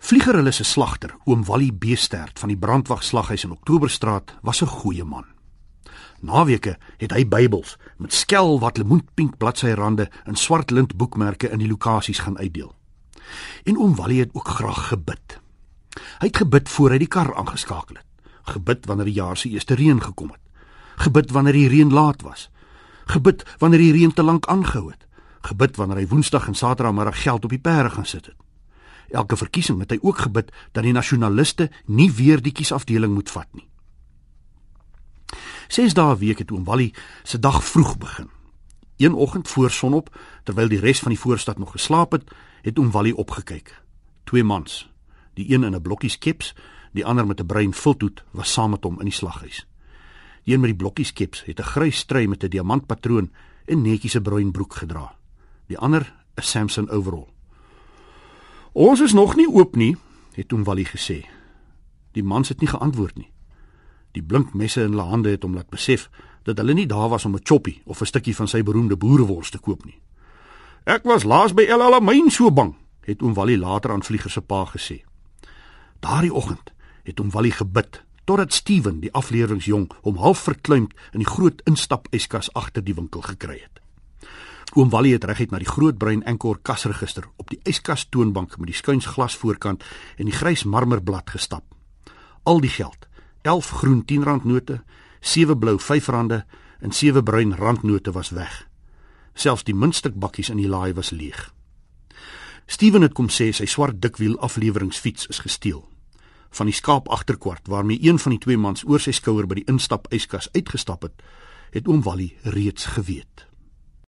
Vlieger hulle se slagter, oom Wallie Beestert van die brandwagslaghuis in Oktoberstraat, was 'n goeie man. Naweke het hy Bybels met skel wat lemoenpink bladsyrande en swart lint boekmerke in die lokasies gaan uitdeel. En oom Wallie het ook graag gebid. Hy het gebid voor hy die kar aangeskakel het. Gebid wanneer die jaar se eerste reën gekom het. Gebid wanneer die reën laat was. Gebid wanneer die reën te lank aangehou het. Gebid wanneer hy Woensdag en Saterdagmiddag geld op die perde gaan sit het. Elke verkiesing het hy ook gebid dat die nasionaliste nie weer die kiesafdeling moet vat nie. Ses dae 'n week het oom Wallie se dag vroeg begin. Een oggend voor sonop, terwyl die res van die voorstad nog geslaap het, het oom Wallie opgekyk. Twee mans, die een in 'n blokkie skeps, die ander met 'n bruin vilthoed, was saam met hom in die slaghuis. Die een met die blokkie skeps het 'n grys stry met 'n diamantpatroon en netjies 'n bruin broek gedra. Die ander 'n Samson overall. "Ons is nog nie oop nie," het oom Wallie gesê. Die mans het nie geantwoord nie. Die blink messe in hulle hande het hom laat besef dat hulle nie daar was om 'n choppie of 'n stukkie van sy beroemde boerewors te koop nie. Ek was laas by El Alamein so bang, het oom Wallie later aan Vlieger se pa gesê. Daardie oggend het oom Wallie gebid totdat Steven, die afleeringsjong, hom half verkleumd in die groot instap yskas agter die winkel gekry het. Oom Wallie het reguit na die groot bruin Enkor kasregister op die yskas toonbank met die skuins glas voorkant en die grys marmerblad gestap. Al die geld, 11 groen 10 rand note, 7 blou 5 rande en 7 bruin randnote was weg. Selfs die muntstuk bakkies in die laai was leeg. Steven het kom sê sy swart dikwiel afleweringsfiets is gesteel. Van die skaap agterkwart waarmee een van die twee mans oor sy skouer by die instap yskas uitgestap het, het oom Wallie reeds geweet.